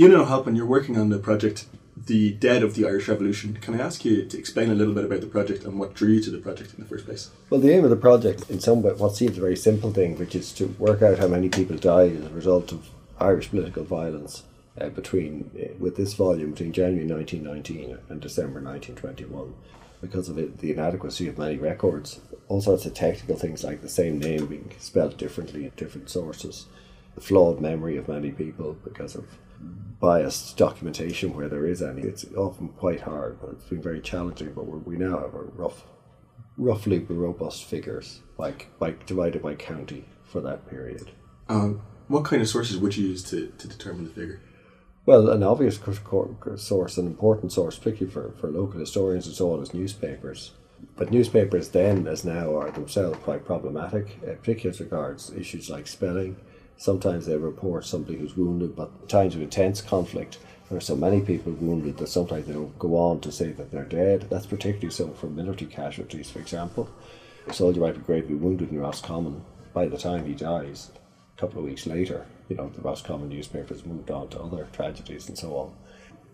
Eunan O'Halpin, you're working on the project The Dead of the Irish Revolution. Can I ask you to explain a little bit about the project and what drew you to the project in the first place? Well, the aim of the project, in some way, what seems a very simple thing, which is to work out how many people died as a result of Irish political violence uh, between, uh, with this volume, between January 1919 and December 1921 because of it, the inadequacy of many records, all sorts of technical things like the same name being spelled differently in different sources, flawed memory of many people because of biased documentation where there is any. It's often quite hard, but it's been very challenging. But we now have a rough, roughly robust figures, like by divided by county for that period. Um, what kind of sources would you use to, to determine the figure? Well, an obvious source, an important source, particularly for, for local historians and so on, is newspapers. But newspapers then, as now, are themselves quite problematic, uh, particularly as regards issues like spelling Sometimes they report somebody who's wounded, but times of intense conflict, there are so many people wounded that sometimes they don't go on to say that they're dead. That's particularly so for military casualties, for example. A soldier might be gravely wounded in Roscommon. By the time he dies, a couple of weeks later, you know, the Roscommon newspapers moved on to other tragedies and so on.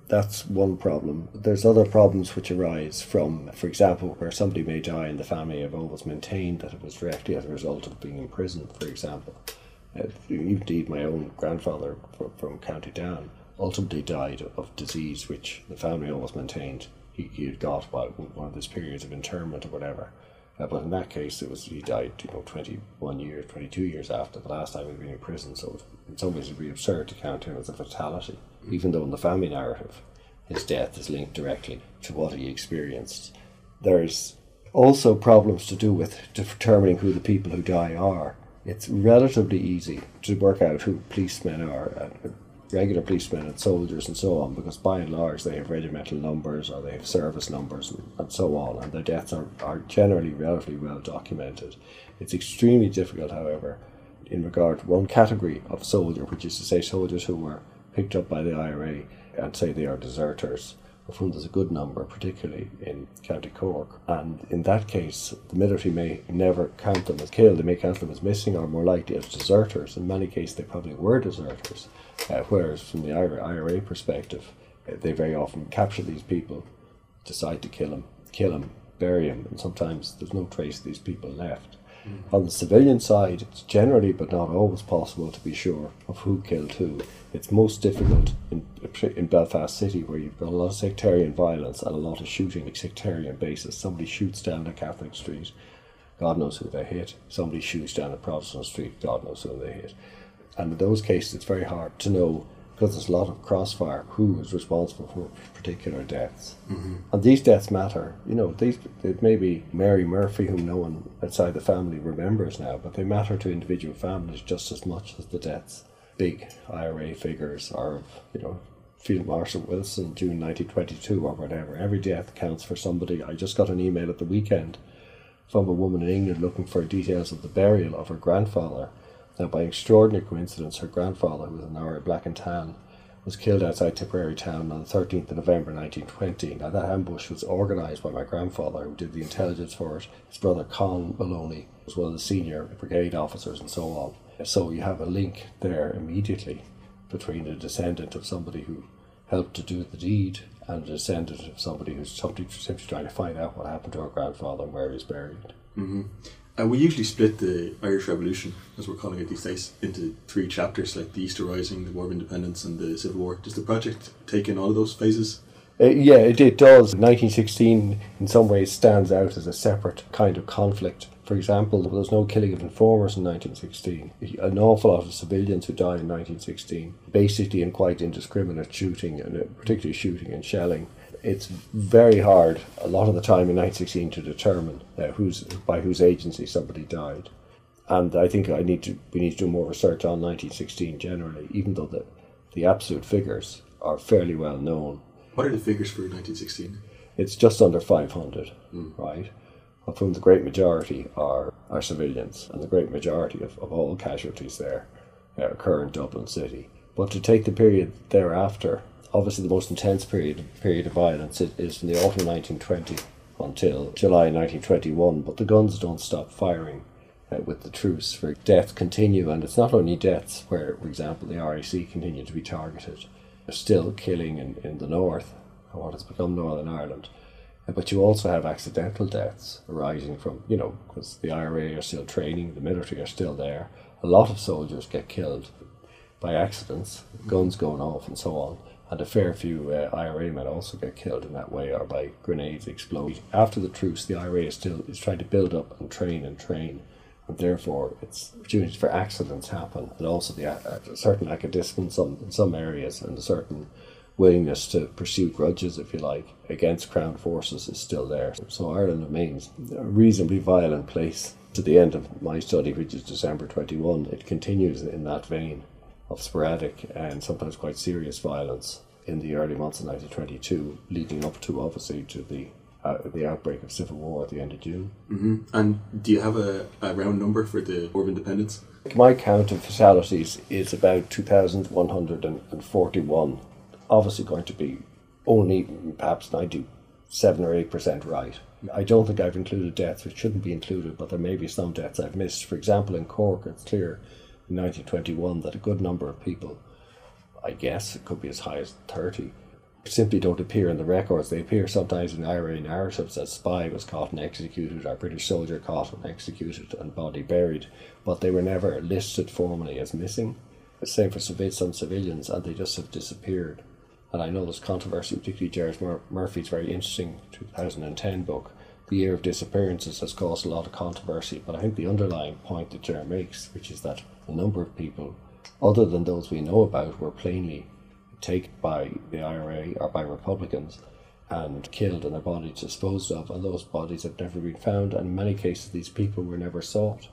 That's one problem. There's other problems which arise from, for example, where somebody may die and the family have always maintained that it was directly as a result of being in prison, for example. Uh, indeed, my own grandfather from County Down ultimately died of disease which the family always maintained he, he had got while one of his periods of internment or whatever. Uh, but in that case, it was he died, you know, twenty one years, twenty two years after the last time he'd been in prison. So in some ways, it'd be absurd to count him as a fatality, even though in the family narrative, his death is linked directly to what he experienced. There's also problems to do with determining who the people who die are it's relatively easy to work out who policemen are, uh, regular policemen and soldiers and so on, because by and large they have regimental numbers or they have service numbers and, and so on, and their deaths are, are generally relatively well documented. It's extremely difficult, however, in regard to one category of soldier, which is to say soldiers who were picked up by the IRA and say they are deserters whom there's a good number, particularly in County Cork. And in that case, the military may never count them as killed, they may count them as missing or more likely as deserters. In many cases, they probably were deserters. Uh, whereas from the IRA perspective, uh, they very often capture these people, decide to kill them, kill them, bury them, and sometimes there's no trace of these people left. On the civilian side, it's generally but not always possible to be sure of who killed who. It's most difficult in, in Belfast City, where you've got a lot of sectarian violence and a lot of shooting sectarian basis. Somebody shoots down a Catholic street, God knows who they hit. Somebody shoots down a Protestant street, God knows who they hit. And in those cases, it's very hard to know because there's a lot of crossfire who is responsible for particular deaths. Mm-hmm. And these deaths matter. You know, these it may be Mary Murphy, whom no one outside the family remembers now, but they matter to individual families just as much as the deaths big IRA figures are you know, Field Marshal Wilson, June 1922 or whatever. Every death counts for somebody. I just got an email at the weekend from a woman in England looking for details of the burial of her grandfather. Now, by extraordinary coincidence, her grandfather, who was an IRA black and tan, was killed outside Tipperary town on the 13th of November 1920. Now, that ambush was organised by my grandfather, who did the intelligence for it. His brother Con Moloney was one of the senior brigade officers and so on. So you have a link there immediately between a descendant of somebody who helped to do the deed and a descendant of somebody who's simply, simply trying to find out what happened to her grandfather and where he's buried. Mm-hmm. Uh, we usually split the Irish Revolution, as we're calling it these days, into three chapters, like the Easter Rising, the War of Independence, and the Civil War. Does the project take in all of those phases? Uh, yeah, it, it does. 1916, in some ways, stands out as a separate kind of conflict for example, there was no killing of informers in 1916. An awful lot of civilians who died in 1916, basically in quite indiscriminate shooting, and uh, particularly shooting and shelling. It's very hard, a lot of the time in 1916, to determine uh, who's by whose agency somebody died. And I think I need to we need to do more research on 1916 generally, even though the the absolute figures are fairly well known. What are the figures for 1916? It's just under 500, mm. right? of whom the great majority are, are civilians, and the great majority of, of all casualties there uh, occur in Dublin City. But to take the period thereafter, obviously the most intense period period of violence is from the autumn 1920 until July 1921. But the guns don't stop firing uh, with the truce. For deaths continue, and it's not only deaths where, for example, the RIC continue to be targeted. still killing in, in the north, what has become Northern Ireland. But you also have accidental deaths arising from, you know, because the IRA are still training, the military are still there. A lot of soldiers get killed by accidents, guns going off, and so on. And a fair few uh, IRA men also get killed in that way or by grenades exploding. After the truce, the IRA is still is trying to build up and train and train. And therefore, it's opportunities for accidents happen, and also the uh, a certain of discipline some, in some areas, and a certain willingness to pursue grudges, if you like, against crown forces is still there. So Ireland remains a reasonably violent place. To the end of my study, which is December 21, it continues in that vein of sporadic and sometimes quite serious violence in the early months of 1922, leading up to obviously to the uh, the outbreak of civil war at the end of June. Mm-hmm. And do you have a, a round number for the War of Independence? My count of fatalities is about 2,141. Obviously, going to be only perhaps 97 or 8% right. I don't think I've included deaths which shouldn't be included, but there may be some deaths I've missed. For example, in Cork, it's clear in 1921 that a good number of people, I guess it could be as high as 30, simply don't appear in the records. They appear sometimes in IRA narratives as spy was caught and executed, or British soldier caught and executed and body buried, but they were never listed formally as missing. The same for some civilians, and they just have disappeared. And I know there's controversy, particularly Mur- Murphy's very interesting 2010 book, The Year of Disappearances, has caused a lot of controversy. But I think the underlying point that Gerard makes, which is that a number of people, other than those we know about, were plainly taken by the IRA or by Republicans and killed and their bodies disposed of, and those bodies have never been found. And in many cases, these people were never sought.